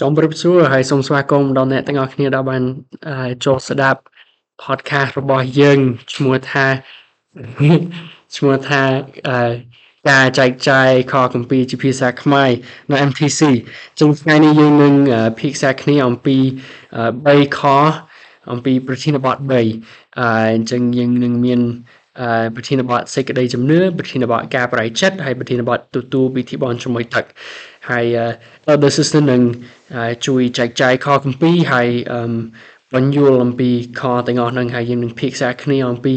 សូមជម្រាបសួរហើយសូមស្វាគមន៍ដល់អ្នកទាំងអស់គ្នាដែលបានចូលស្ដាប់ podcast របស់យើងឈ្មោះថាឈ្មោះថាការចែកចាយខគម្ពីរជាភាសាខ្មែរនៅ MTC ចឹងថ្ងៃនេះយើងនឹងពិភាក្សាគ្នាអំពី3ខអំពីប្រធានបទ3អញ្ចឹងយើងនឹងមាន ប្រធានបទសេចក្តីជំនឿប្រធានបទការប្រៃចិត្តហើយប្រធានបទទទួលពិធីបន់ជាមួយទឹកហើយ Elder Sister នឹងជួយចែកចាយខគម្ពីរហើយបញ្យល់អំពីខទាំងអស់ហ្នឹងហើយយើងនឹងពិភាក្សាគ្នាអំពី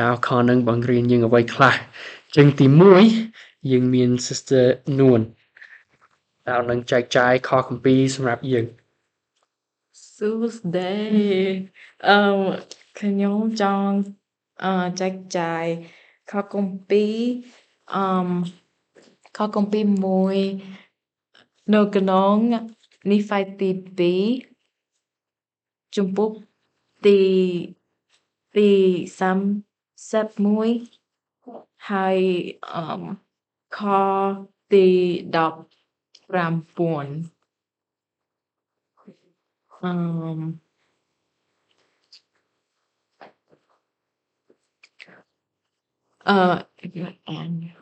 តើខហ្នឹងបង្រៀនយើងអ្វីខ្លះចឹងទី1យើងមាន Sister នួនតើនឹងចែកចាយខគម្ពីរសម្រាប់យើងសួស្តីអឺខ្ញុំចង់ អឺចែកចាយខគម្ពីរអឺខគម្ពីរមួយនៅក្នុងនីហ្វាយទី2ជំពូកទីទី31ហើយអឺខទី19អឺ Uh, and,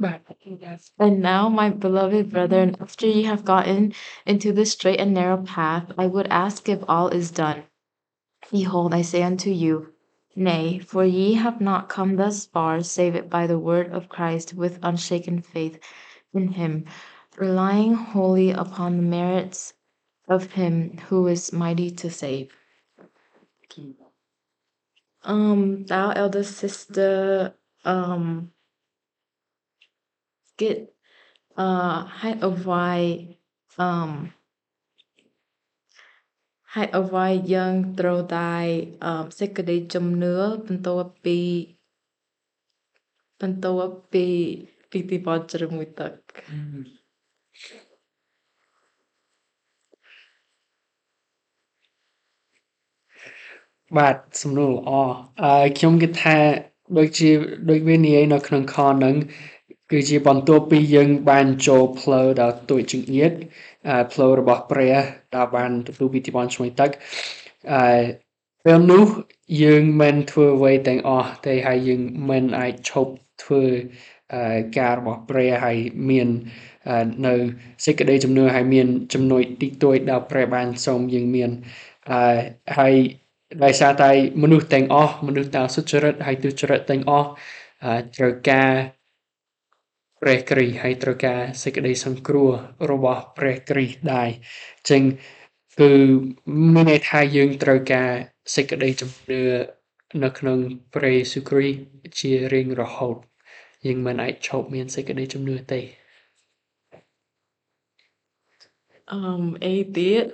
and now, my beloved brethren, after ye have gotten into this straight and narrow path, I would ask if all is done. Behold, I say unto you, Nay, for ye have not come thus far, save it by the word of Christ with unshaken faith in him, relying wholly upon the merits of him who is mighty to save. Um, thou eldest sister um get uh height of y um height of y យើងត្រូវតែអឺសេចក្តីជំនឿបន្ទាប់ពីបន្ទាប់ពីពីទីបច្រមួយទឹកបាទសំណួរល្អអឺខ្ញុំគិតថា ដូចជាដូចវានិយាយនៅក្នុងខហ្នឹងគឺជាបន្ទាប់ពីយើងបានចូលផ្លូវដ៏ទួចចង្អៀតផ្លូវរបស់ព្រះដែលបានទទួលពីទីបនឆ្លងទឹកអឺពេលនោះយើងមិនធ្វើអ្វីទាំងអស់ទេហើយយើងមិនអាចឈប់ធ្វើការរបស់ព្រះហើយមាននៅសេចក្តីជំនឿហើយមាន ចំណុចទីទួយដែលព្រះបានសូមយើងមានហើយ ដោយសារតែមនុស្សទាំងអស់មនុស្សទាំងសុចរិតហើយទុច្ចរិតទាំងអស់ត្រូវការព្រះគ្រីស្ទហើយត្រូវការសេចក្តីសង្គ្រោះរបស់ព្រះគ្រីស្ទដែរចឹងគឺមានន័យថាយើងត្រូវការសេចក្តីជំនឿនៅក្នុងព្រះយេស៊ូវគ្រីស្ទជារៀងរហូតយើងមិនអាចឈប់មានសេចក្តីជំនឿទេអឺអីទៀត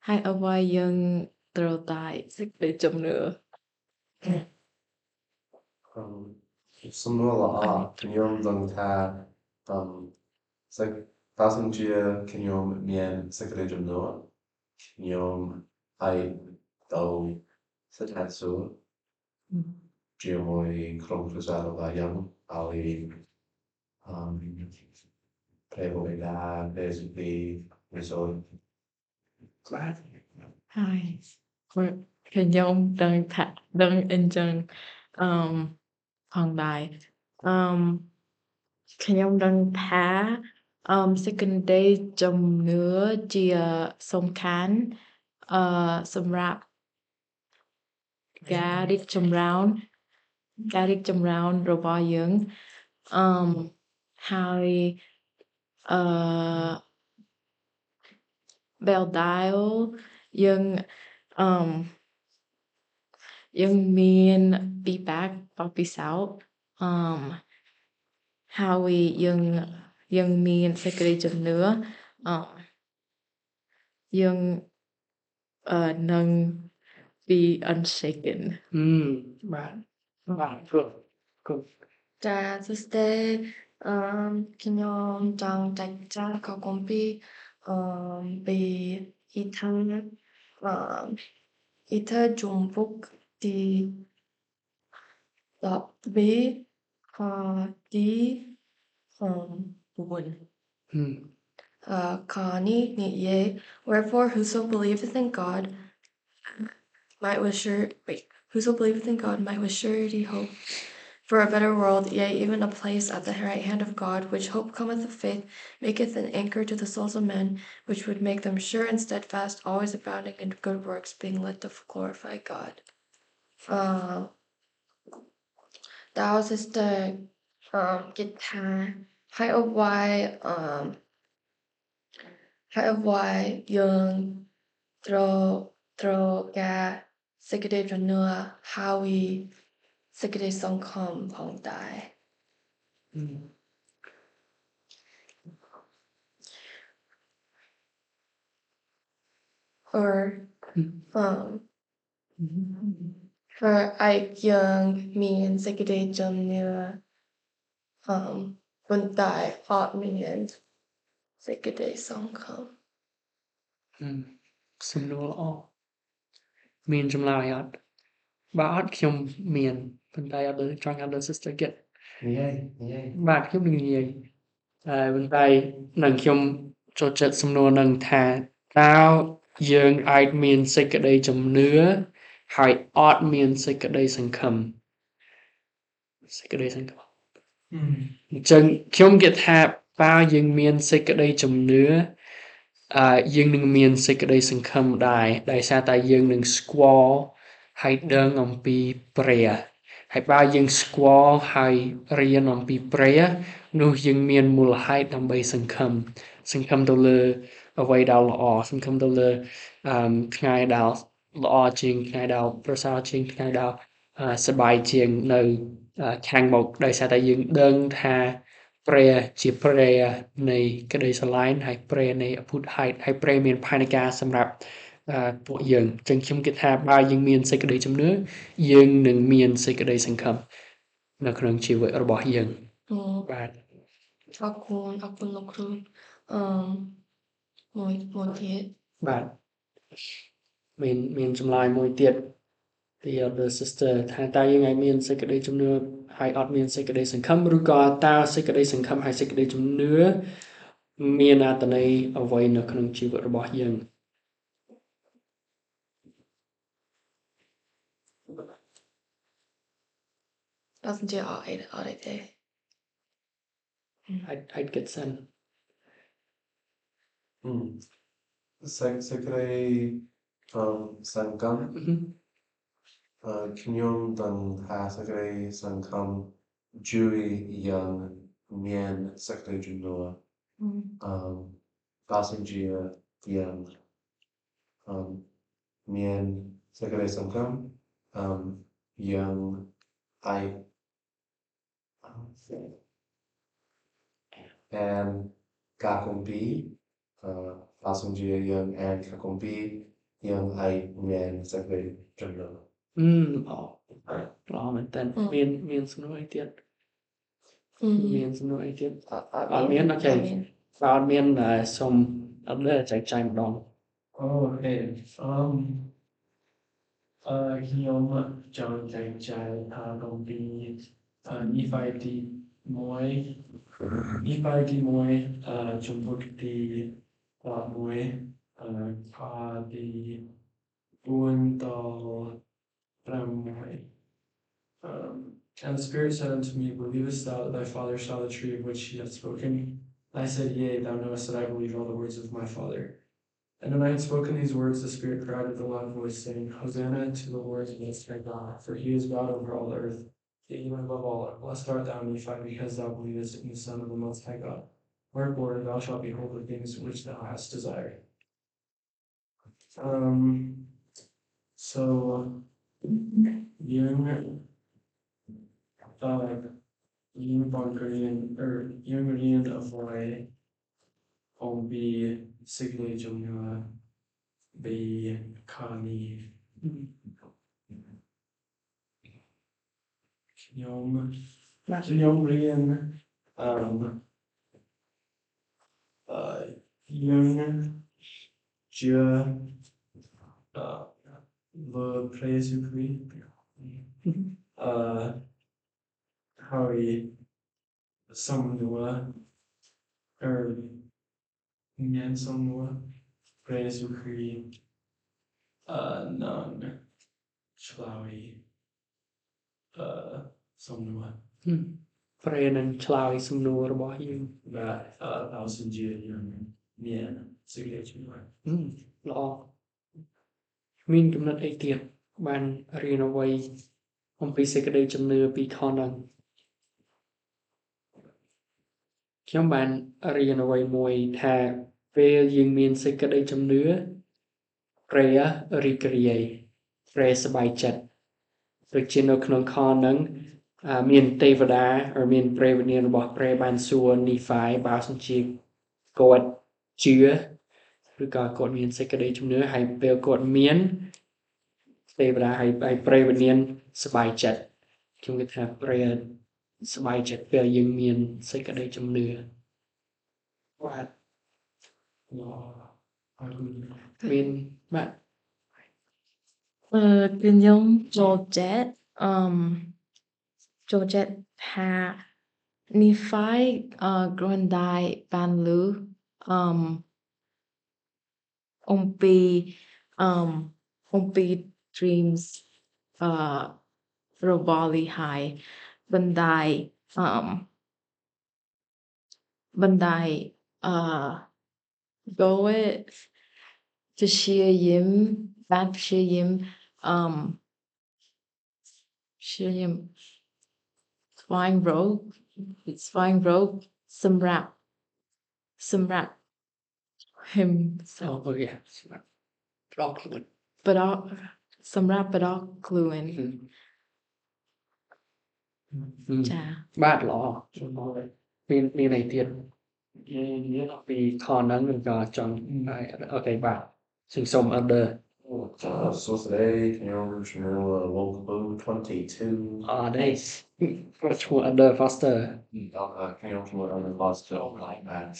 Hai ông ơi dân trồ tài sức bị chồng nữa. 음, 스물라 개념 동사 음, 색 다섯 주의 개념 면 색깔이 좀 넣어 개념 아이 또 세타수 GMO의 그런 부자로가 양 아리 음, 프레보이다 베스비 미소 បស់យើងហើយអឺព្រះបិតាព្រះសុពីវិសុទ្ធបាទហើយខ្ញុំដឹងថាដឹងអញ្ចឹងអឺផងដែរអឺខ្ញុំដឹងថាអឺសេចក្តីជំនឿជាសំខាន់អឺសម្រាប់ការរីកចម្រើនការរីកចម្រើនរបស់យើងអឺហើយអឺ Beldile យើងអឺយើងមាន feedback បទពិសោធន៍អឺហើយយើងយើងមានសេចក្តីជំនឿអឺយើងអឺនឹង be unshaken អឺបាទបាទ good good ចាសួស្តីអឺខ្ញុំចង់ចែកចាយខគម្ពី Um, be either, um, إيتا Jungkook di be di Uh, Kani ni ye. Wherefore whoso believeth in God might with sure wait, whoso believeth in God might with surety hope for a better world, yea, even a place at the right hand of God; which hope cometh of faith maketh an anchor to the souls of men, which would make them sure and steadfast, always abounding in good works, being led to glorify God. Uh, that was just the um, guitar. high of Y, um, high of Y, Young, Throw, Throw, Ga, Secretary Janua, Howie. សេចក្តីសង្ឃឹមផងដែរអរហ្វម for I young mean secretary junior um when die hot million secretary song come សំណួរល្អមានចម្លើយអត់បើអត់ខ្ញុំមាន ប៉ុន្តែអត់ដឹងចង់ឲ្យ sister get និយាយនិយាយបាទខ្ញុំនឹងនិយាយហើយប៉ុន្តែនឹងខ្ញុំចូលចិត្តសំណួរនឹងថាតើយើងអាចមានសេចក្តីជំនឿហើយអត់មានសេចក្តីសង្ឃឹមសេចក្តីសង្ឃឹមអញ្ចឹងខ្ញុំគិតថាបើយើងមានសេចក្តីជំនឿអឺយើងនឹងមានសេចក្តីសង្ឃឹមដែរដោយសារតែយើងនឹងស្គាល់ហើយដឹងអំពីព្រះ ហើយបើយើងស្គាល់ហើយរៀនអំពីព្រះនោះយើងមានមូលហេតុដើម្បីសង្ឃឹមសង្ឃឹមទៅលើអ្វីដែលល្អសង្ឃឹមទៅលើអឺថ្ងៃដែលល្អជាងថ្ងៃដែលប្រសើរជាងថ្ងៃដែលអឺសប្បាយជាងនៅអឺខាងមុខដោយសារតែយើងដឹងថាព្រះជាព្រះនៃក្តីស្រឡាញ់ហើយព្រះនៃអភូតហេតុហើយព្រះមានផែនការសម្រាប់អឺ ពួកយើងអញ្ចឹងខ្ញុំគិតថាបើយើងមានសេចក្តីជំនឿយើងនឹងមានសេចក្តីសង្ឃឹមនៅក្នុងជីវិតរបស់យើងអឺបាទអរគុណអរគុណលោកគ្រូអឺមួយមួយទៀតបាទមានមានចម្លើយមួយទៀតពី elder sister ថាតើយើងអាចមានសេចក្តីជំនឿហើយអត់មានសេចក្តីសង្ឃឹមឬក៏តើសេចក្តីសង្ឃឹមហើយសេចក្តីជំនឿមានអត្ថន័យអ្វីនៅក្នុងជីវិតរបស់យើង wasn't too hard, all I. I'd, I'd get some. Mm. 세, 세크레이 um, 상감 mm-hmm. uh, 김용단 하 세크레이 상감 주의 양 면 세크레이 준노아 음. um, 가슴지어 Yang. um, Mian 세크레이 상감 um, Yang I. em ka kompi pasung dia yang em ka kompi yang ai men sẽ kwe trầm lửa ừ. Bỏ bỏ mình tên miền miền xuống nuôi tiết miền xuống nuôi tiết ở miền OK, chạy vào miền là sông ấm lên chạy chạy một đồng oh hey um uh, khi ông chọn chạy chạy thà công ty uh, if I মই ipardi মই jumbook-di mui ka-di uan-dal pram-mui. And the Spirit said unto me, Believest thou that thy father saw the tree of which he hath spoken? And I said, Yea, thou knowest that I believe all the words of my Father. And when I had spoken these words, the Spirit cried with a loud voice, saying, Hosanna to the Lord of our God, for he is God over all the earth. Yea, even above all, blessed art thou, Nephi, because thou believest in the Son of the Most High God. Wherefore thou shalt behold the things which thou hast desired. Um, so, young, uh, young Bulgarian, or young Korean of my om vi signature vi Kani Young, Young um, uh, Young, Jia, uh, the place you create, mm-hmm. uh, Harry, Samuel, Early, Nian Samuel, place you create, uh, Nan, we. uh, សំណួរ or មានសំណួរព្រះយេស៊ូវគ្រីស្ទអឺនឹងឆ្លើយអឺសំណួរហ៊ឹមព្រះនឹងឆ្លើយសំណួររបស់យើងបាទអឺអោសិនជាយើងមានសេចក្តីជំនឿហ៊ឹមល្អមានចំណុចអីទៀតបានរៀនអ្វីអំពីសេចក្តីជំនឿពីខហ្នឹងខ្ញុំបានរៀនអ្វីមួយថាពេលយើងមានសេចក្តីជំនឿព្រះរីករាយព្រះសប្បាយចិត្តដូចជានៅក្នុងខហ្នឹងអឺ មានទេវតាឬមានព្រះវិញ្ញាណរបស់ព្រះបានសួរនីហ្វាយបើសិនជាគាត់ជឿឬក៏គាត់មានសេចក្តីជំនឿហើយពេលគាត់មានទេវតាហើយហើយព្រះវិញ្ញាណសប្បាយចិត្តខ្ញុំគិតថាព្រះសប្បាយចិត្តពេលយើងមានសេចក្តីជំនឿបាទល្អអរគុណមានបាទអឺខ្ញុំចូលចិត្តអឺ Georgette ha Nephi uh, Grondai Ban Lu um Ompi um Ompi Dreams uh Robali High Bandai um Bandai uh Go it to Shia Yim Bad Shia Yim um Shia Yim ស្វែងរកស្វែងរកសម្រាប់សម្រាប់ him អូអូខេសម្រាប់ប្រកខ្លួនបដកសម្រាប់បដកខ្លួនហ៊ឹមហ៊ឹមចា៎បាទល្អមានមានអីទៀតមានមានអំពីខហ្នឹងឬក៏ចង់ហើយអូខេបាទសូមសូម order Uh, so today, Cambridge, Manila, Local 22. Ah, nice. Which one under faster? Uh, Cambridge, under faster. Like that.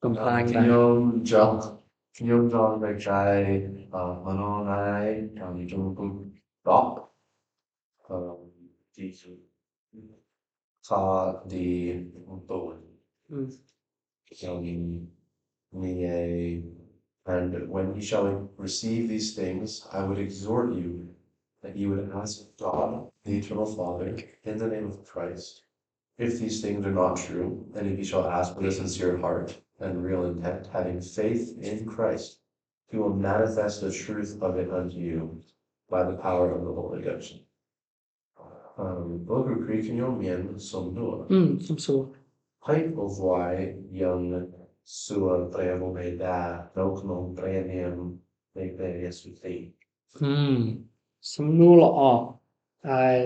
Complying um, Cambridge, John, Cambridge, John, Bạch Trai, Manila, trong Cambridge, Trung Quốc, Đó. Thì, Kha, thì, Tồn. Ừ. Rồi, mình, mình, And when ye shall receive these things, I would exhort you that ye would ask God, the eternal Father, in the name of Christ. If these things are not true, and if ye shall ask with a sincere heart and real intent, having faith in Christ, he will manifest the truth of it unto you by the power of the Holy Ghost. Um, Bogor Greek and Yomian Height of why young Sua Premoveda Doknom Premium Various with thee. ហឹមសំណួរល្អហើយ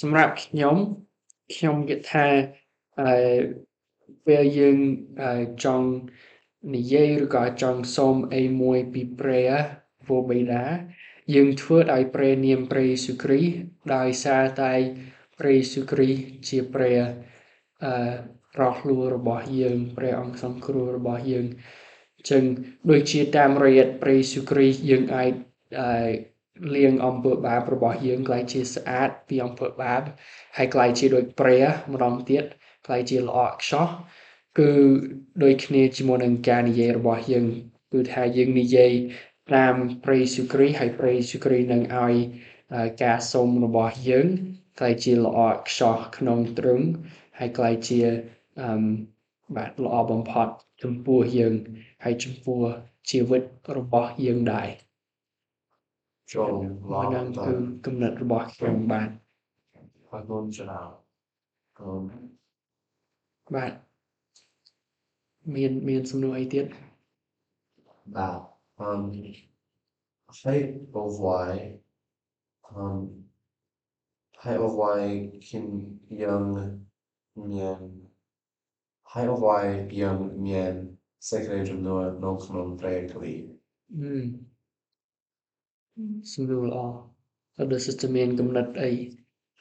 សម្រាប់ខ្ញុំខ្ញុំគិតថាអឺពេលយើងអឺចង់និយាយឬក៏ចង់សូមអីមួយពីព្រះវរបិតាយើងធ្វើដោយព្រះនាមព្រះយេស៊ូវគ្រីស្ទដោយសារតែព្រះយេស៊ូវគ្រីស្ទជាព្រះអឺ រស់លួរបស់យើងព្រះអង្គសង្គ្រោះរបស់យើងអញ្ចឹងដូចជាតាមរយៈព្រះយេស៊ូវគ្រីស្ទយើងអាចអឺលាងអំពើបាបរបស់យើងក្លាយជាស្អាតពីអំពើបាបហើយក្លាយជាដូចព្រះម្ដងទៀតក្លាយជាល្អឥតខ្ចោះគឺដូចគ្នាជាមួយនឹងការនិយាយរបស់យើងគឺថាយើងនិយាយតាមព្រះយេស៊ូវគ្រីស្ទហើយព្រះយេស៊ូវគ្រីស្ទនឹងឲ្យអឺការសូមរបស់យើងក្លាយជាល្អឥតខ្ចោះក្នុងទ្រឹងហើយក្លាយជា អឺបាទល្អបំផុតចំពោះយើងហើយចំពោះជីវិតរបស់យើងដែរ John មកហ្នឹងគឺ Long គំនិតរបស់ខ្ញុំបាទ Pagon Janao. Um, បាទមានមានសំណួរអីទៀត that um height of why um height of why can young men height of why young men secretary of no no common directly អឺសំណួរល្អហើយដូចជាមានគំនិតអី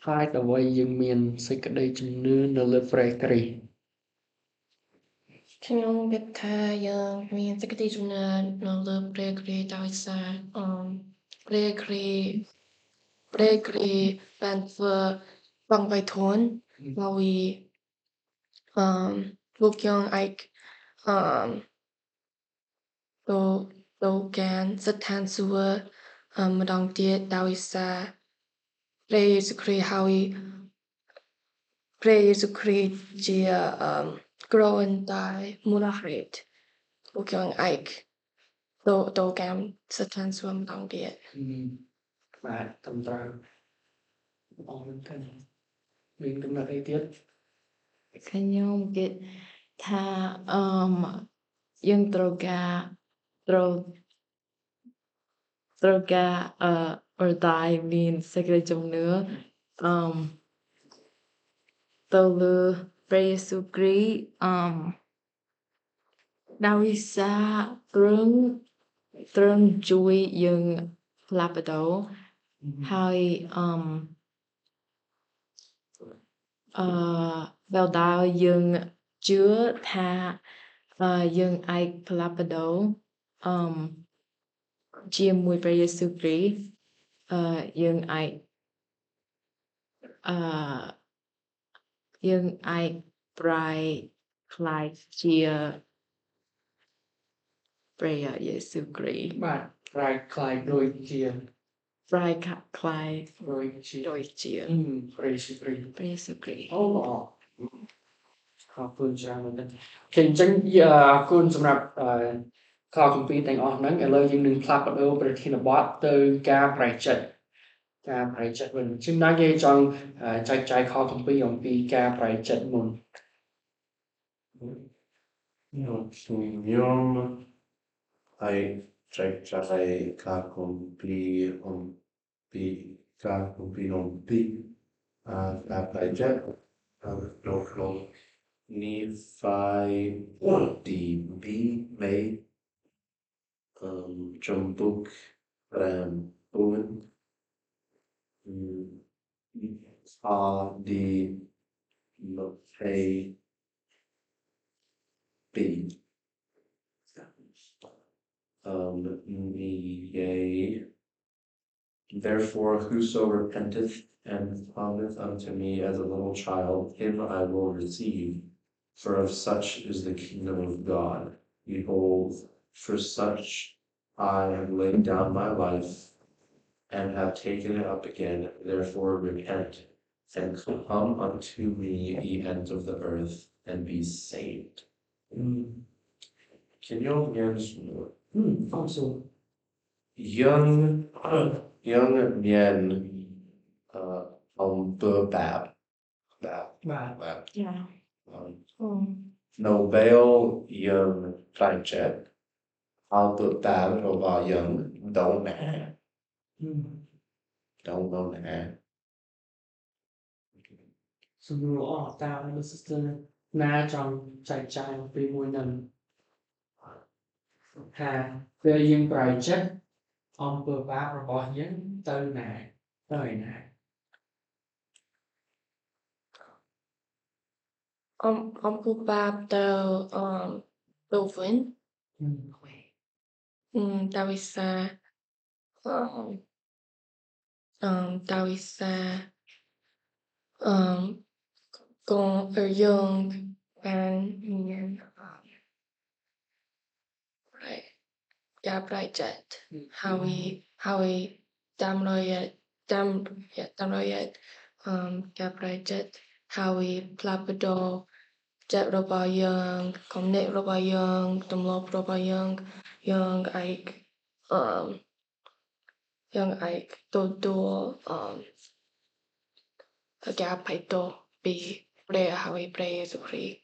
ហើយអ្វីយើងមានសេចក្តីជំនឿនៅលើព្រះគ្រីស្ទខ្ញុំគិតថាយើងមានសេចក្តីជំនឿនៅលើព្រះគ្រីស្ទដោយសារអឺព្រះគ្រីស្ទព្រះគ្រីស្ទបានធ្វើបង្បៃធនមកវីអឺពួកយើងអាចអឺទៅទៅកាន់ស្ថានសួគ៌អឺម្ Wookyoung, Ike, um, Do Dogan, Satan Sewer, um, Madong Tiet, Dawisa, Pray Yusukri, Howie, Pray Yusukri, Gia, um, Grow and Die, Mulahrit, Wookyoung, Ike, Do Dogan, Satan Sewer, Madong Tiet. Và tầm ta Ông mình cần Mình cũng là cái tiết. Cái nhau một cái tha um, ôm yntroga tro troga uh, or die mean secret trong nữa um tolu presukri um Darisa trương trung, chui dừng lạp đầu hay um uh, vào đào dừng ជឿថាយើងអាចផ្លាស់ប្ដូរអឺជាមួយព្រះយេស៊ូវគ្រីស្ទអឺយើងអាចអឺយើងអាចប្រែខ្លាយជាព្រះយេស៊ូវគ្រីស្ទបាទប្រែខ្លាយដូចជាប្រែខ្លាយដូចជាដូចជាព្រះយេស៊ូវគ្រីស្ទព្រះយេស៊ូវគ្រីស្ទអូ អរគុណច្រើនមែនទេអញ្ចឹងអរគុណសម្រាប់ខោកម្ពីទាំងអស់ហ្នឹងឥឡូវយើងនឹងផ្លាស់ប្ដូរប្រធានបទទៅការប្រជិតការប្រជិតវិញជំណាគេចង់ចែកចាយខកម្ពីអំពីការប្រជិតមុន No, Yom I try try ka kumpi om pi ka kumpi om pi a ka ka ja ka no no Nephi Dibi May um, John Book Ram Owen RD McKay B um, yea. Therefore, whoso repenteth and cometh unto me as a little child, him I will receive for of such is the kingdom of God. Behold, for such I have laid down my life and have taken it up again. Therefore, repent and come unto me, ye ends of the earth, and be saved. Mm. Can you all? Mm, young, young men, uh, um, the bab, bab, bab, yeah. Um, នៅពេលយើងប្រែចិត្តហើយទៅតាមរបស់យើងដល់ណាដល់ដល់ណា so we will all down in the system ណាចង់ចែកចាយអំពីមួយនឹងថាពេលយើងប្រែចិត្តអំពើបាបរបស់យើងទៅណាទៅណា Um, Uncle Bob do um, Wilvin. Mm, okay. Mm, daí sa um, um, daí sa uh, um, com a young man in um, right yeah bright jet how we how we yeah damroyet um yeah bright jet how we plapado Dep rapa young, kom nip rapa young, dum lop rapa young, young aik, um, young aik, do do, um, a gap I do, be, re a hawi bre is ri.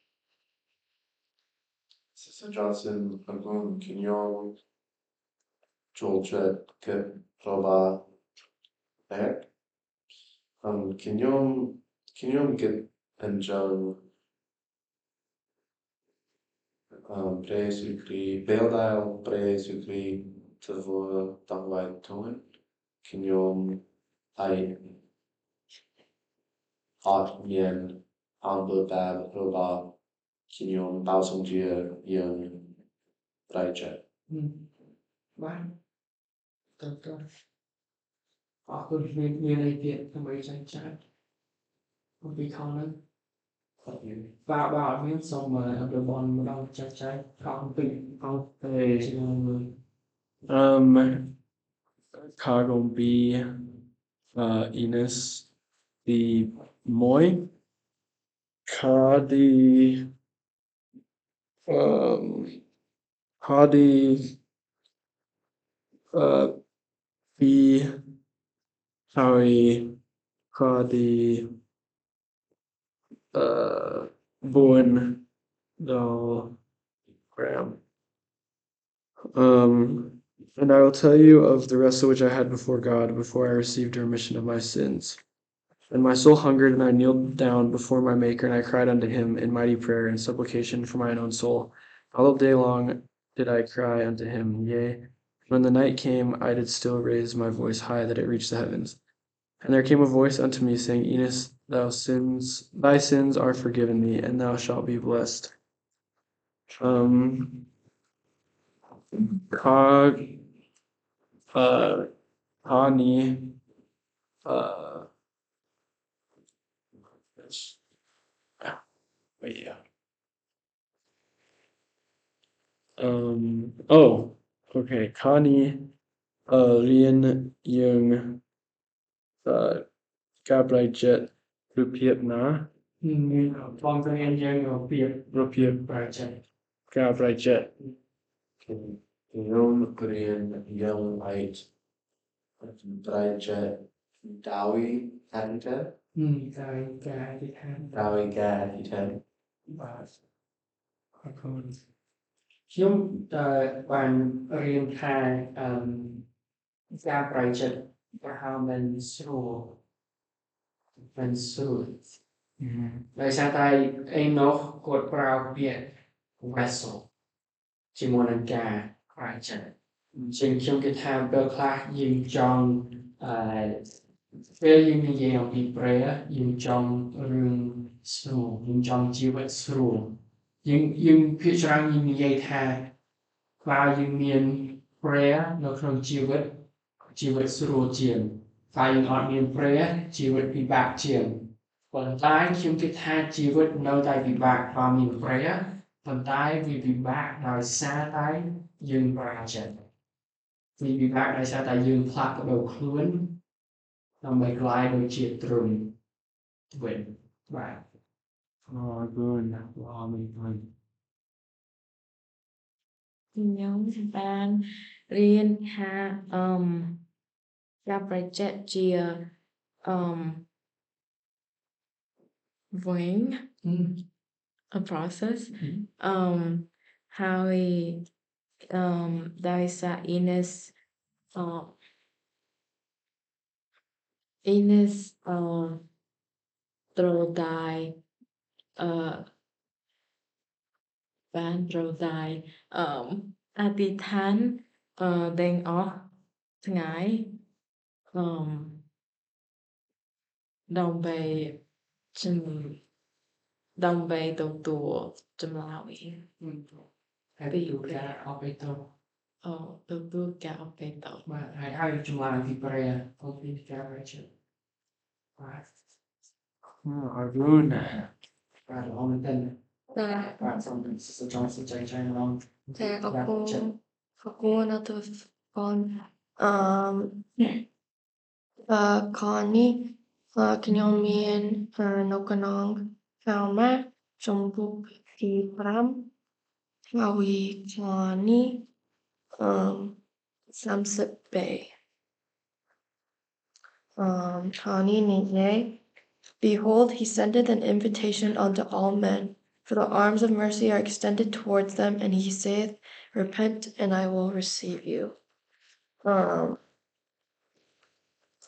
Sasa jasin agon kinyon, cholchet, kip, roba, ek, um, kinyon, kinyon git and jung, ណមានមានអីទៀតដើម្បីចែកចាយអំពីខហ្នឹង Um បាទបាទអត់មានសូម và bảo em xong mà em được bọn đang chạy chạy không tình không thể um Karombi uh, Ines the Moy. Cardi um Cardi uh the sorry Cardi. Uh, Dal, Graham. Um, and I will tell you of the wrestle which I had before God before I received a remission of my sins. And my soul hungered, and I kneeled down before my Maker, and I cried unto him in mighty prayer and supplication for mine own soul. All the day long did I cry unto him, yea, when the night came, I did still raise my voice high that it reached the heavens. And there came a voice unto me, saying, Enos, thou sins, thy sins are forgiven thee, and thou shalt be blessed. Um, Ka, uh, Hani, uh, yeah. Um, oh, okay, Connie, uh, Lien Young, uh, Gabriel Jet, Rupiet Na, បងទៅរៀនយើងរបៀប Rupiet ប្រជា Gabriel Jet, Kenyon Korean Young Light Braja Dawi Hanta อืมកាយកាយទីឋាន Dawi Ga Hitan បាទអរគុណខ្ញុំតែបានរៀនថាអឺការប្រតិចិត្តប្រហែលមិនស្រួល មិនស្រួលដោយសារតែអេណូសគាត់ប្រើពាក្យ vessel ជាមួយនឹងការខ្វាយចិត្តអញ្ចឹងខ្ញុំគិតថាពេលខ្លះយើងចង់អឺពេលយើងនិយាយអំពី prayer យើងចង់រឿងស្រួលយើងចង់ជីវិតស្រួលយើងយើងភាគច្រើនយើងនិយាយថាបើយើងមាន prayer នៅក្នុងជីវិតជីវិតស្រួលជាង បើយើងអត់មាន prayer ជីវិតពិបាកជាងប៉ុន្តែខ្ញុំគិតថាជីវិតនៅតែពិបាកបើមាន prayer ប៉ុន្តែវាពិបាកដោយសារតែយើងប្រាចិត្តវាពិបាកដោយសារតែយើងផ្លាស់ប្ដូរខ្លួនដើម្បីក្លាយទៅជាទ្រង់វិញបាទ Oh, good. Wow, amazing. ខ្ញុំបានរៀនថាអឺមការប្រជែកជាអឺមវិញ a process អឺមហើយអឺមដោយសារ Ines អឺ Ines អឺត្រូវតែអឺបានត្រូវតែអឺមអធិដ្ឋានអឺទាំងអស់ថ្ងៃអឺ là project chạy um, với mm. a process mm. um, Howie um, Ines uh, Ines uh, Trodai uh, Van Trodai um, Atitan uh, Deng Og Tngai Ừm. 넌왜 좀, 넌왜 너도 좀 나오니? Ừ. Thế Ví thì dụ cái, là operator ờ, 너도 cả operator. mà hãy hai chung là thì pre không biết cái vai trò và ở luôn nè và là ông tên 네, và xong mình sẽ cho sự chạy chạy lòng 제가 và 꼭, 꼭 응원하던 건, 음, كاني كان يوميا نوكنغ فما جنبوك في برام أوي Bay. سمسة باي كاني ninyae. Behold, he sendeth an invitation unto all men, for the arms of mercy are extended towards them, and he saith, Repent, and I will receive you. Um,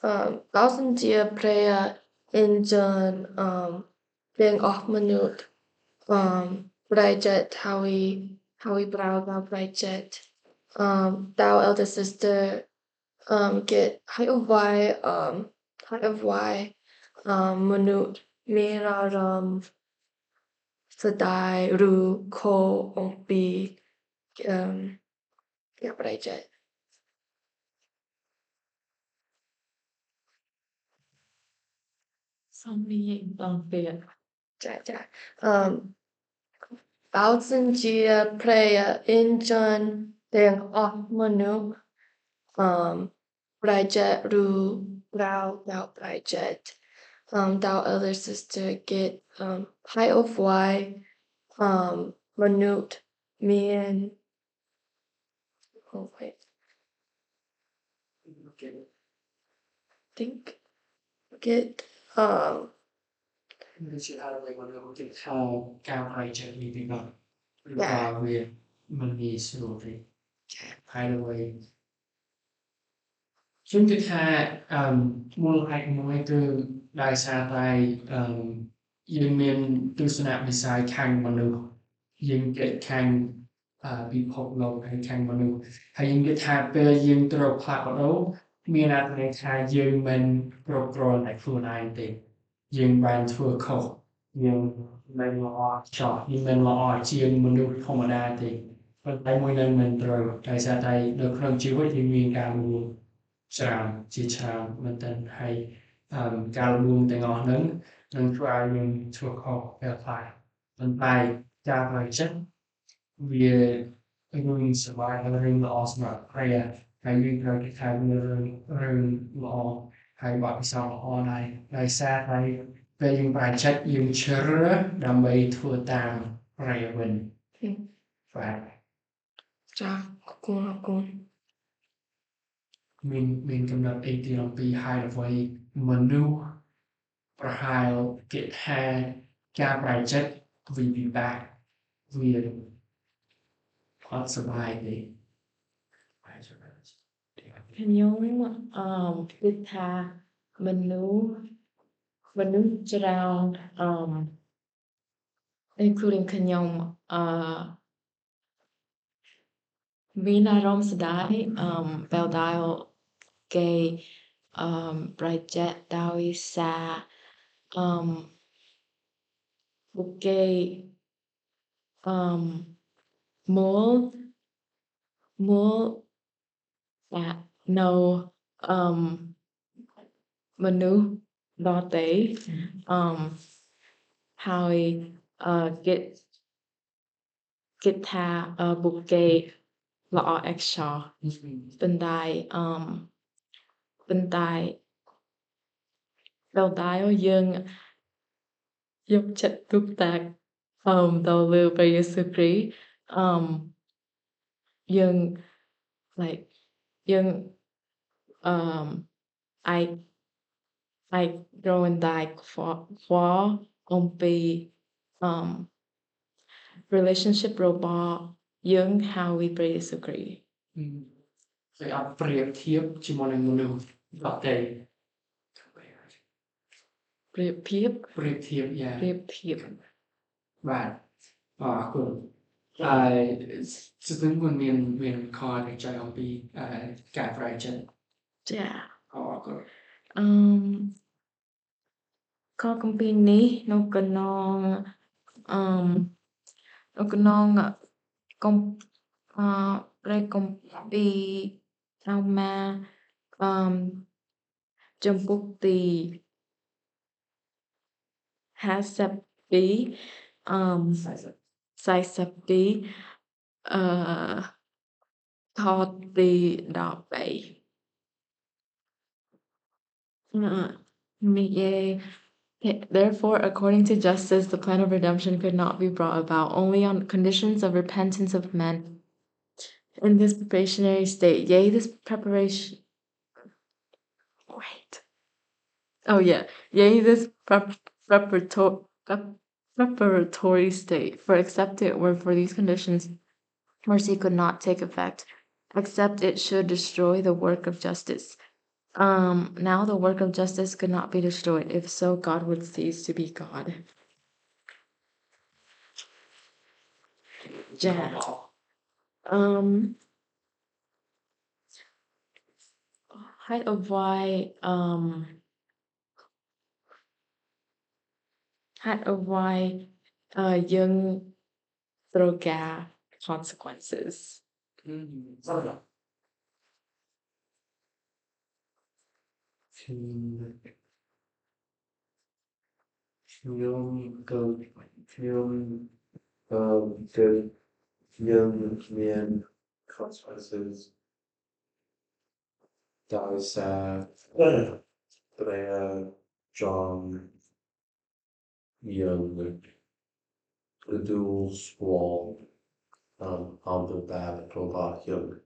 um, thousand Lausentier prayer in John. um, being off minute um, Bridget Howie Howie Brava Bridget um thou elder sister um get high of why um high of why um minute Mira um สดายรู้โคองปีเอ่อเรียกอะไรเจ็ด 선미의 prayer. 자, 자. Um, Thousandyear prayer in전 대응 업무는 um, um, sister get um, high of why um, me and oh wait okay. think get វាជាហើយវិញមនុស្សគេថាការប្រែចិត្តនេះពីនោះឬក៏វាមិនងាយស្រួលទេហើយលើខ្ញុំគិតថាអឺមូលហេតុមួយគឺដោយសារតែអឺយើងមានទស្សនវិស័យខាងមនុស្សយើងគិតខាងអឺពិភពលោកហើយខាងមនុស្សហើយយើងគិតថាពេលយើងត្រូវផ្លាស់ប្ដូរ មានអត្ថន័យថាយើងមិនគ្រប់គ្រងតែខ្លួនឯងទេយើងបានធ្វើខុសយើងមិនល្អចោះយើងមិនល្អជាងមនុស្សធម្មតាទេប៉ុន្តែមួយនៅមិនត្រូវដោយសារតែនៅក្នុងជីវិតយើងមានការលួងច្រើនជាច្រើនមែនទែនហើយអឺការលួងទាំងអស់ហ្នឹងនឹងធ្វើឲ្យយើងធ្វើខុសពេលខ្លះប៉ុន្តែការប្រចិត្តវារឿងសុបាយរឿងល្អសម្រាប់ព្រះ ហើយយើងត្រូវគេថាវារឿងរឿងល្អហើយបទពិសោធន៍ល្អដែរដោយសារតែពេលយើងប្រែចិត្តយើងជ្រើសដើម្បីធ្វើតាមព្រះវិញ Hmm. បាទចាអរគុណអរគុណមានមានកំណត់អីទីអំពីហេតុអ្វីមនុស្សប្រហែលគេថាការប្រែចិត្តវាពិបាកវាអត់សុបាយទេប្រែចិត្ត ខ្ញុំអឺគិតថាមនុស្សមនុស្សច្រើនអឺ including ខ្ញុំអឺមានអារម្មណ៍ស្ដាយអឺពេលដែលគេអឺប្រជែកដោយសារអឺពួកគេអឺមើលមើលថានៅ know um, menu latte, um, how I uh, get guitar uh, bouquet lọ extra. Bên tai um, bên tai đầu tai ở dương, giúp chặt túc tạc um, đầu lưu bởi Giêsu Christ um, dân like dân យកចិត្តទុកដាក់អឺទៅលើព្រះយេស៊ូវគ្រីស្ទអឺយើង like យើងអឺអាចអាច grow and die ខ្វល់ខ្វល់អំពីអឺ relationship របស់យើងហើយព្រះយេស៊ូវគ្រីស្ទគេអត់ប្រៀបធៀបជាមួយនឹងមនុស្សដទៃប្រៀបធៀបប្រៀបធៀបយ៉ាប្រៀបធៀបបាទអរគុណហើយស្ទឹងមិនមានមានខដែលចែកអំពីអឺការប្រែចិត្ត ចាអរគុណអឺខកំពីរនេះនៅក្នុងអឺនៅក្នុងកុំអឺព្រះគម្ពីរអោម៉ាអឺចំពុកទី52អឺ42អឺខទី13 Yeah. Therefore, according to justice, the plan of redemption could not be brought about only on conditions of repentance of men in this probationary state. Yea, this preparation. Wait. Oh, yeah. Yea, this prep- preparatory, preparatory state. For except it were for these conditions, mercy could not take effect, except it should destroy the work of justice. Um, now the work of justice could not be destroyed. If so, God would cease to be God. Yeah. Um, height of why, um, height of why, uh, young throw consequences. គឺ Film Gold, Film um, Gold, Film consequences, Consequences, Dowsat, Player, John, Young, The Dual Squall, um, the Bad, Clover, Young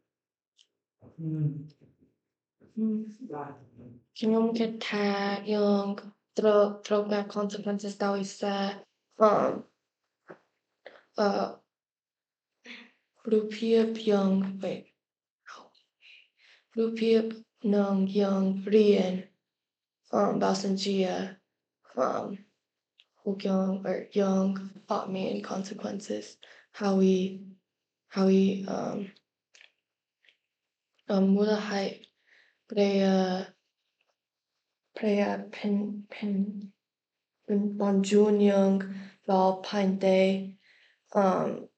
communicate tag yung throw throwback consequences daw um uh yung wait. Ng yung um um or yung taught me in consequences. How we how we um um mula hai prayer, prayer pen pen bonjuniang lao pine day um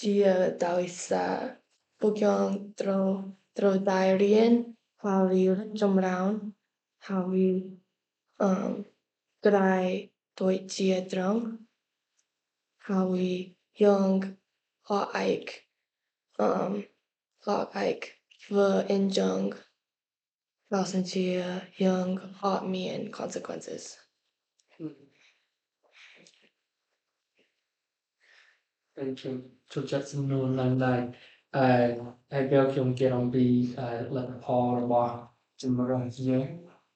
dia dawisa bugyong throw throw diarian how you? jump around how you? um could I doi chia drunk how we young how Ike um how Ike for in jung falls into young, hot me and consequences. Thank you. To just know and lần lại. À, ai kêu chúng kia đồng bì à lần phò là bỏ. Chúng mà rồi chứ.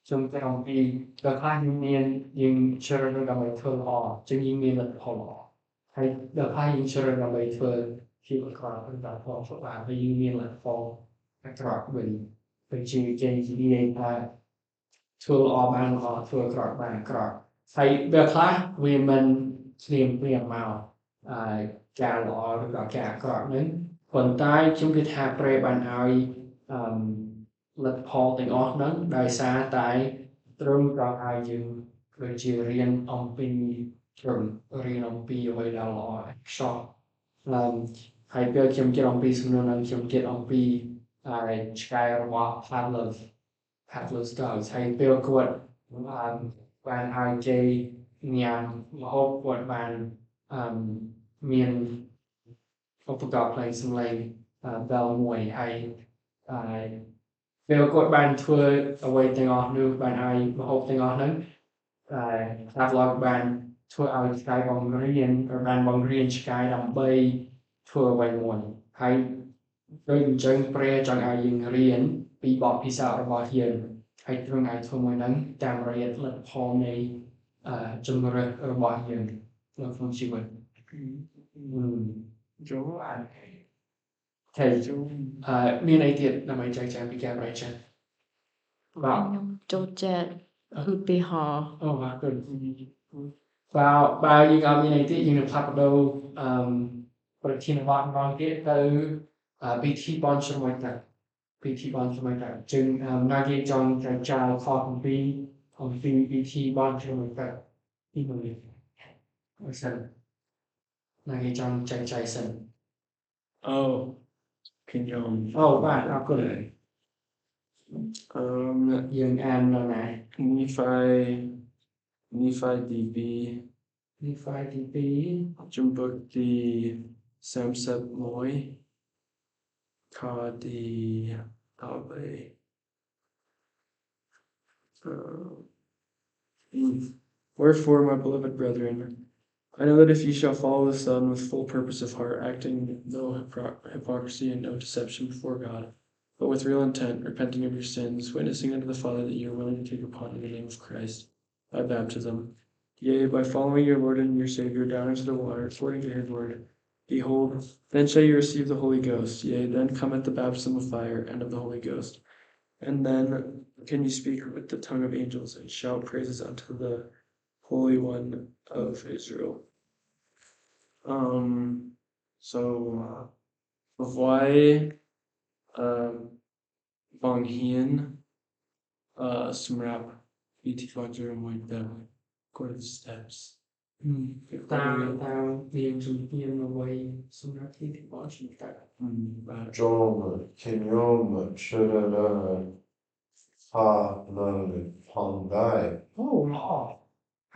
Chúng kia đồng bì và khai những niên nhưng chưa được đồng bày thơ họ. Chúng những niên lần phò bỏ. Hay được khai những chưa được đồng bày thơ khi mà còn hơn đồng phò ងយើងមានលទ្ធផលល្អហើយដល់ខ្លះយើងជ្រើសរើសដើម្បីធ្វើភាពអាក្រក់ឬដល់ផលឆ្លាតហើយយើងមានលទ្ធផលអាក្រក់វិញដូចជាគេនិយាយថាធ្វើល្អបានល្អធ្វើអាក្រក់បានអាក្រក់ហើយពេលខ្លះវាមិនស្លៀមព្រាមមកអឺការល្អឬក៏ការអាក្រក់ហ្នឹងប៉ុន្តែខ្ញុំគិតថាព្រះបានឲ្យអឺលទ្ធផលទាំងអស់ហ្នឹងដោយសារតែទ្រង់ក៏ឲ្យយើងដូចជារៀនអំពីទ្រង់រៀនអំពីអ្វីដែលល្អខ្សោះអឺហើយពេលខ្ញុំគិតអំពីសំណួរហ្នឹងខ្ញុំគិតអំពី ហើយឆ្កែរបស់ Pavlov Pavlov's dogs ហើយពេលគាត់អឺបានឲ្យគេញ៉ាំម្ហូបគាត់បានអឺមានឧបករណ៍ភ្លេងសំឡេងអឺ bell មួយហើយហើយពេលគាត់បានធ្វើអ្វីទាំងអស់នោះបានឲ្យម្ហូបទាំងអស់ហ្នឹងហើយ Pavlov បានធ្វើឲ្យឆ្កែបង្រៀនឬបានបង្រៀនឆ្កែដើម្បីធ្វើអ្វីមួយហើយ ដូចអញ្ចឹងព្រះចង់ឲ្យយើងរៀនពីបទពិសោធន៍របស់យើងហើយទ្រង់ឲ្យធ្វើមួយហ្នឹងតាមរយៈលទ្ធផលនៃអឺជំរឿនរបស់យើងនៅក្នុងជីវិត Joe អានថៃ Joe អឺមានអីទៀតដើម្បីចែកចាយពីការប្រែចា៎បាទខ្ញុំចូលចិត្តឧទាហរណ៍អូបាទគឺបើបើយើងអត់មានអីទៀតយើងនឹងផ្លាស់ប្ដូរអឺប្រធានបទម្ដងទៀតទៅអឺ ពិធីបន់ជំនួយទៅពិធីបន់ជំនួយទៅจึงអឺណាគេចង់ចែកចាយខុសអំពីអំពីពិធីបន់ជំនួយទៅទីមួយអរសិនណាគេចង់ចែកចាយសិន Oh, can you អូបាទអរគុណ um យើងអាននៅណា Nephi Nephi DB នេះ file ទី2ជំពូកទី31 ខទី13 Uh, mm. Wherefore, my beloved brethren, I know that if ye shall follow the Son with full purpose of heart, acting no hypocrisy and no deception before God, but with real intent, repenting of your sins, witnessing unto the Father that ye are willing to take upon in the name of Christ by baptism, yea, by following your Lord and your Savior down into the water, according to his word, behold, then shall ye receive the Holy Ghost, yea, then cometh the baptism of fire and of the Holy Ghost. And then can you speak with the tongue of angels and shout praises unto the Holy One of Israel. Um, so, uh, why, um, Bong Hien, uh, Smrap, BT Roger, and to the steps. តាមតាមមានជំនាញអ្វីសម្រាប់ទីទីបោះជំតា Mm, but ចុងខ្ញុំជ្រើសរើសផាលើផងដែរអូល្អ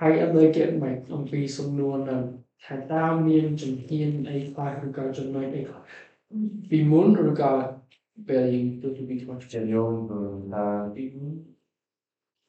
ហើយឥឡូវគេមកអំពីសំណួរនឹងថាតើមានជំហានអីខ្លះឬក៏ចំណុចអីខ្លះពីមុនឬក៏ពេលយើងទទួលពីក្នុង Kenyom ta ពីមុន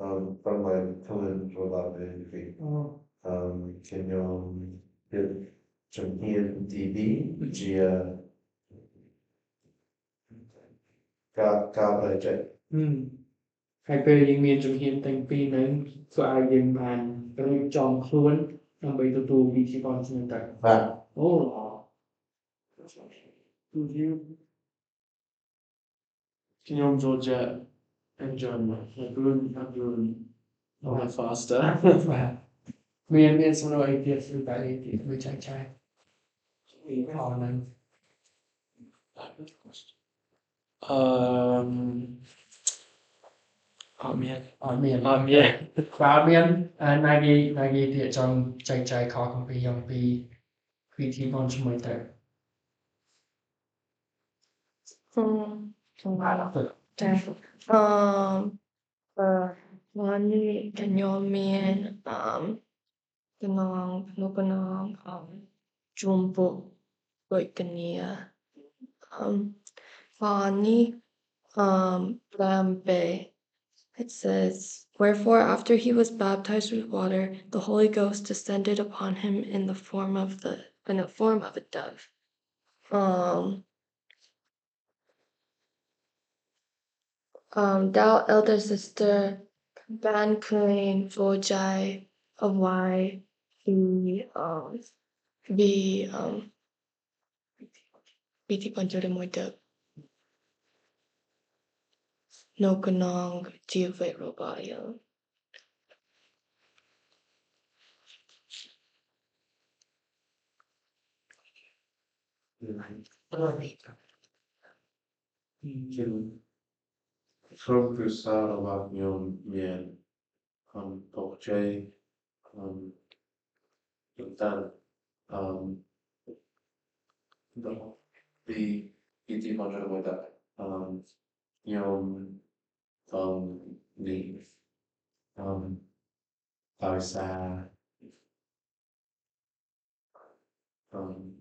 um from my Kulan Rola BSP អូ um Kenyom Hit Champion DB Gia Ga Ga Budget អឺហើយពេលយើងមានជំហានទាំងពីរហ្នឹងក៏អាចយើងបានរៀបចំខ្លួនដើម្បីទទួលវិធីបន់ជំនាញទៅ That អូទូយូ enjoyment. Like doing, I'm doing a lot faster. បាទមានមានសំណួរអីទៀតឬបែរទៀតឬចែកចាយមានអរណាស់ Um, អត់មានអត់មានអត់មានបាទមានណាគេណាគេទៀតចង់ចែកចាយខអំពីអំពី creative ផងជាមួយទៅខ្ញុំខ្ញុំបាទ Thankful. Um, uh, lagi ganyomin, um, tenang, penuh kenang, um, jumbo, baik kenia. Um, Fani, um, Lambe. It says, Wherefore, after he was baptized with water, the Holy Ghost descended upon him in the form of the in the form of a dove. Um, um, thou elder sister, ban clean vojai of why he um be um BT Panjura Moida No không từ xa là bạc nhồm miền um, tổ chơi, um, chúng ta um, đó thì khi tìm mọi người đã um, nhồm um, đi um, tại xa um,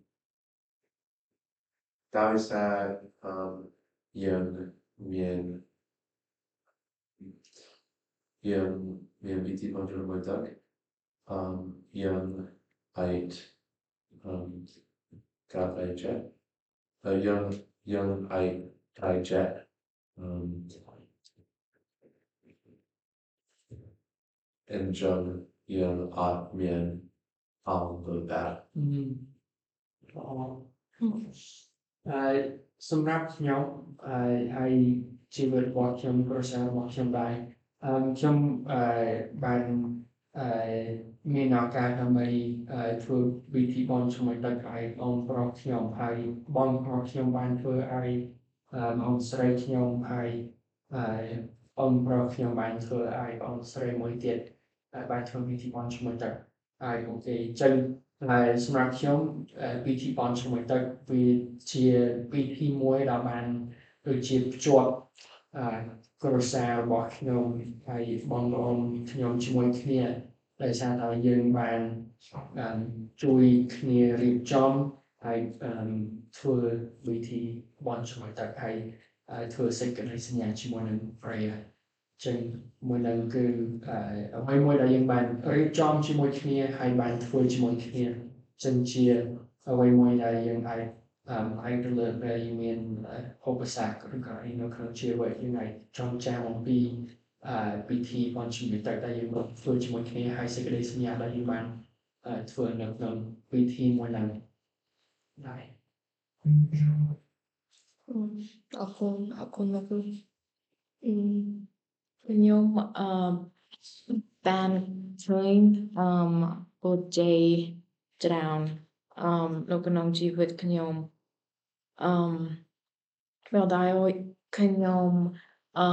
tại xa um, dần miền Yen Mien PT Manjara Moida um Yen Ait um Gabai Jet uh Young Young Ait Tai Jet um and John Young Art Mien on the back អឺល្អអឺសម្រាប់ខ្ញុំអឺហើយជីវិតរបស់ខ្ញុំគ្រួសាររបស់ខ្ញុំដែរអឺ ខ្ញុំអឺបានអឺមានឱកាសដើម្បីអឺធ្វើវិធីបន់ជាមួយទឹកឲ្យបងប្រុសខ្ញុំហើយបងប្រុសខ្ញុំបានធ្វើឲ្យអឺបងស្រីខ្ញុំហើយអឺបងប្រុសខ្ញុំបានធ្វើឲ្យបងស្រីមួយទៀតហើយបានធ្វើវិធីបន់ជាមួយទឹកហើយអូខេអញ្ចឹងហើយសម្រាប់ខ្ញុំអឺពិធីបន់ជាមួយទឹកវាជាពិធីមួយដែលបានដូចជាភ្ជាប់អឺ គ្រួសាររបស់ខ្ញុំហើយបងប្អូនខ្ញុំជាមួយគ្នាដោយសារតែយើងបានអឺជួយគ្នារៀបចំហើយអឺធ្វើវិធីបន់ជាមួយទឹកហើយអឺធ្វើសេចក្តីសន្យាជាមួយនឹង Freya ចឹងមួយនឹងគឺអឺអ្វីមួយដែលយើងបានរៀបចំជាមួយគ្នាហើយបានធ្វើជាមួយគ្នាចឹងជាអ្វីមួយដែលយើងអាច um, ឯងទៅលើពេលមានឧបសគ្គឬក៏អីនៅក្នុងជីវិតយើងឯងចង់ចាំអំពីពិធីបន់ជីវិតតែដែលយើងបានធ្វើជាមួយគ្នាហើយសេចក្តីសញ្ញាដែលយើងបានធ្វើនៅក្នុងពិធីមួយហ្នឹងដែរអរគុណអរគុណលោកគ្រូខ្ញុំអឺបានឃើញអឺពូជ័យច្រើន នៅក្នុងជីវិតខ្ញុំអឺពេលដែលខ្ញុំអឺ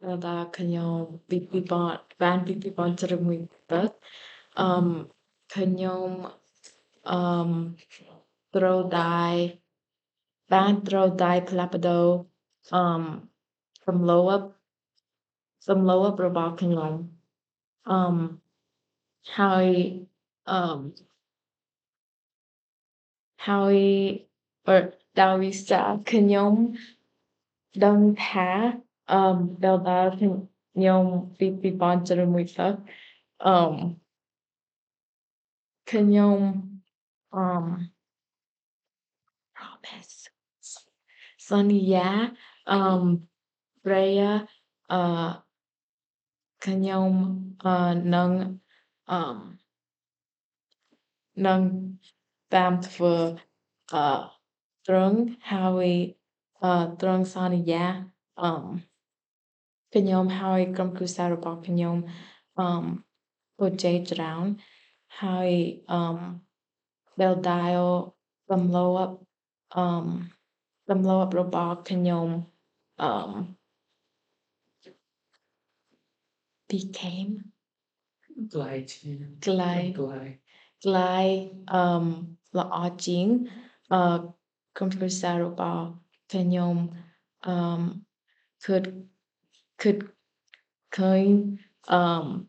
ពេលដែលខ្ញុំពីពីបងបានពីពីបងជ្រឹមមួយទឹកអឺខ្ញុំអឺត្រូវតែបានត្រូវតែផ្លាស់ប្ដូរអឺសំឡូវសំឡូវរបស់ខ្ញុំអឺហើយអឺហើយ um, Howie or Dowie sẽ you nhóm đâm thá um, Bèo ta can you be be born trở mùi thơ um, Can nhóm um, Promise Sonia um, Raya uh, Can nhóm uh, um, នឹងអឺនឹងតាមធ្វើអឺត្រង់ហើយអឺត្រង់សន្យាអឺខ្ញុំហើយក្រុមគ្រួសាររបស់ខ្ញុំអឺពូជ័យច្រើនហើយអឺពេលដែលសំឡូវអឺសំឡូវរបស់ខ្ញុំអឺ became ក្លាយជា ក្លាយ ក្លាយ lại um, là ở chiến uh, computer xa rô bò thê nhôm um, could could coin um,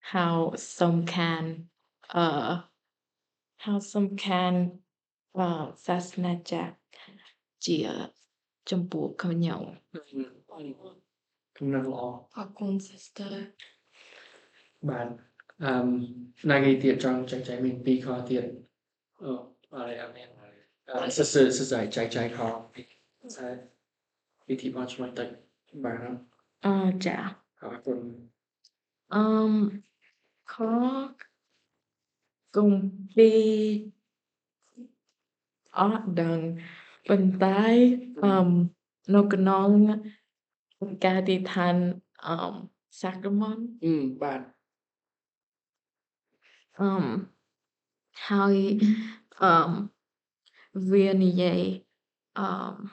how some can uh, how some can uh, xa sna chạc chỉ uh, trong bộ cầm nhậu. Không nên lo học cùng sister. Bạn. អឺណាគេទៀតចង់ចែកចាយមានពីរខទៀតអូអរអរមានអឺសសសសចែកចាយខពីតែវិធីបងឆ្លងទឹកបាទអឺចាអរគុណអឺខគំពីអត់ដឹងប៉ុន្តែអឺនៅក្នុងការទីឋានអឺសាក្រមន្តអឺបាទ um, Harry um, Vernier, um,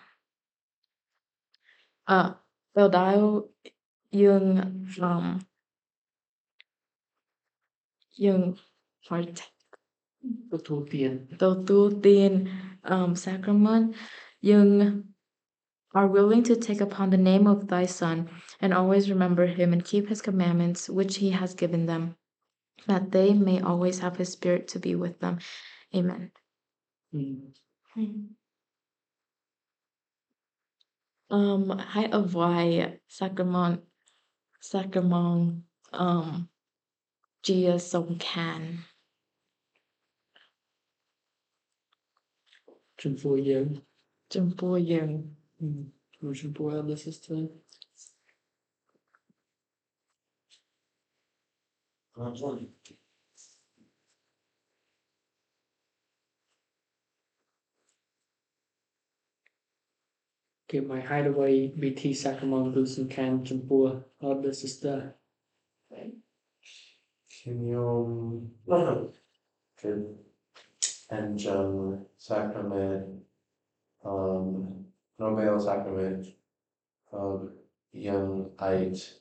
uh, à, Đào Đáo Dương um, Young, part. The two tiên The two tiên um, sacrament Young are willing to take upon the name of thy Son, and always remember him and keep his commandments which he has given them that they may always have his spirit to be with them. Amen. Mm. Mm. Um, hai avoid sacrament, sacrament, um, song can. Jim Four Young. Jim Four Young. Mm. Jim this is Give my hideaway BT Sacramento losing can Champua elder sister. Can you can Angel Sacrament um male Sacrament of Young Eight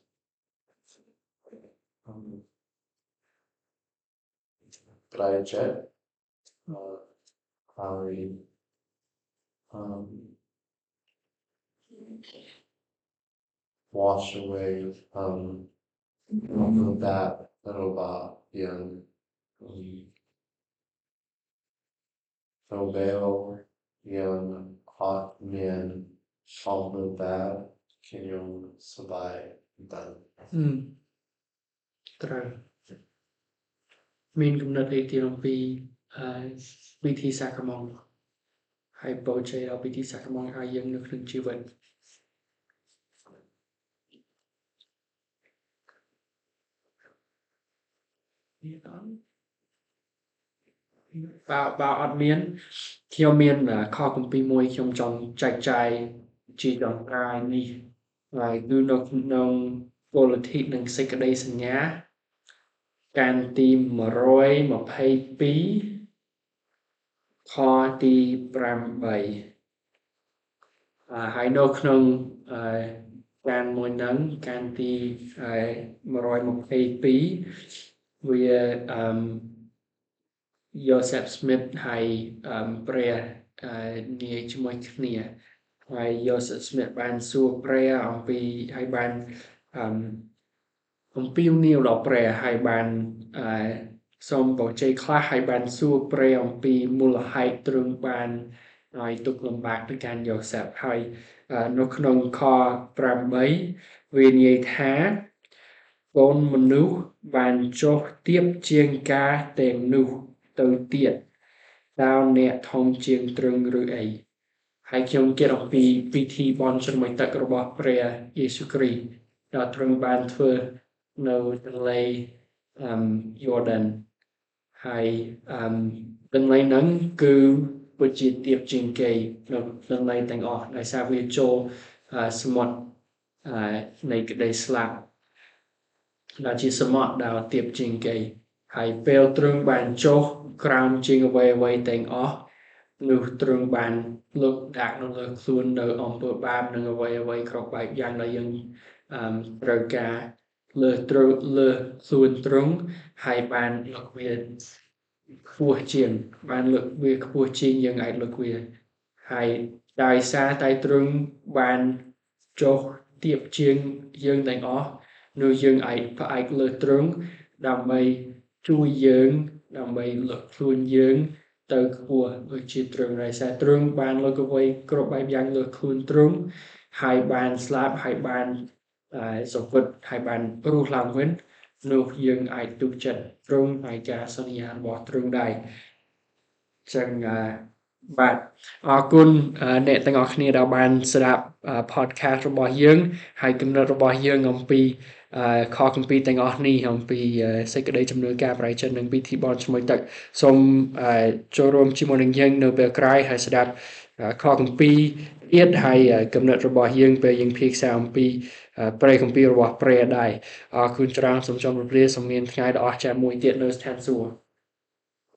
prayer chat or I um, wash away um, mm-hmm. of that little bar yang um, Nobel um, hot Hotman all of that can you survive done. Mm. True. មានគំនិតអីទៀតអំពីអឺវិធីសាក្រមន្តហើយបូជាដល់វិធីសាក្រមន្តឲ្យយើងនៅក្នុងជីវិតមានអត់បើបើអត់មានខ្ញុំមានខគម្ពីរមួយខ្ញុំចង់ចែកចាយជាចុងក្រោយនេះហើយគឺនៅក្នុងពលិទ្ធិនិងសេចក្តីសញ្ញា កាន់ទី122ខទី8អឺហើយនៅក្នុងអឺកាន់មួយហ្នឹងកាន់ទីអឺ122វាអឺ Joseph Smith ហើយអឺព្រះអឺនិយាយជាមួយគ្នាហើយ Joseph Smith បានសួរព្រះអំពីហើយបានអឺ អំពីវនាវដល់ព្រះហើយបានអឺសូមបច្ច័យខ្លះហើយបានសួរព្រះអំពីមូលហេតុទ្រង់បានឲ្យទុកលំបាកទៅកាន់យ៉ូសេបហើយនៅក្នុងខ8វានិយាយថាកូនមនុស្សបានចុះទៀបជាងការទាំងនោះទៅទៀតតើអ្នកធំជាងទ្រង់ឬអីហើយខ្ញុំគិតអំពីពិធីបន់ជ្រមុយទឹករបស់ព្រះយេស៊ូវគ្រីស្ទដែលទ្រង់បានធ្វើ នៅទន្លេអឺ Jordan ហើយអឺទន្លេហ្នឹងគឺពិតជាទៀបជាងគេនៅទន្លេទាំងអស់ដោយសារវាចូលសមុទ្រនៃក្តីស្លាប់ដែលជាសមុទ្រដែលទៀបជាងគេហើយពេលទ្រង់បានចុះក្រោមជាងអ្វីអ្វីទាំងអស់នោះទ្រង់បានលើកដាក់នៅលើខ្លួននៅអំពើបាបនិងអ្វីអ្វីគ្រប់បែបយ៉ាងដែលយើងអឺត្រូវការ លើត្រូវលើខ្លួនទ្រង់ហើយបានលើកវាខ្ពស់ជាង បានលើកវាខ្ពស់ជាងយើងអាចលើកវាហើយដោយសារតែទ្រង់បានចុះទៀបជាងយើងទាំងអស់នោះយើងអាចផ្អែកលើទ្រង់ដើម្បីជួយយើងដើម្បីលើកខ្លួនយើងទៅខ្ពស់ដូចជាទ្រង់ដោយសារទ្រង់បានលើកអ្វីគ្រប់បែបយ៉ាងលើខ្លួនទ្រង់ហើយបានស្លាប់ហើយបាន សុគតហើយបានរស់ឡើងវិញនោះយើងអាចទុកចិត្តទ្រង់ហើយការសន្យារបស់ទ្រង់ដែរចឹងបាទអរគុណអ្នកទាំងអស់គ្នាដែលបានស្ដាប់ podcast របស់យើង ហើយគំនិតរបស់យើងអំពីខគម្ពីរទាំងអស់នេះអំពីសេចក្តីជំនឿការប្រែចិត្តនិងពិធីបន់ឈ្មោះទឹកសូមចូលរួមជាមួយនឹងយើងនៅពេលក្រោយហើយស្ដាប់ខគម្ពីរទៀតហើយគំនិតរបស់យើងពេលយើងភាសាអំពី ព្រះគម្ពីររបស់ព្រះដែរអរគុណច្រើនសូមជម្រាបលាសូមមានថ្ងៃដ៏អស្ចារ្យមួយទៀតនៅស្ថានសួគ៌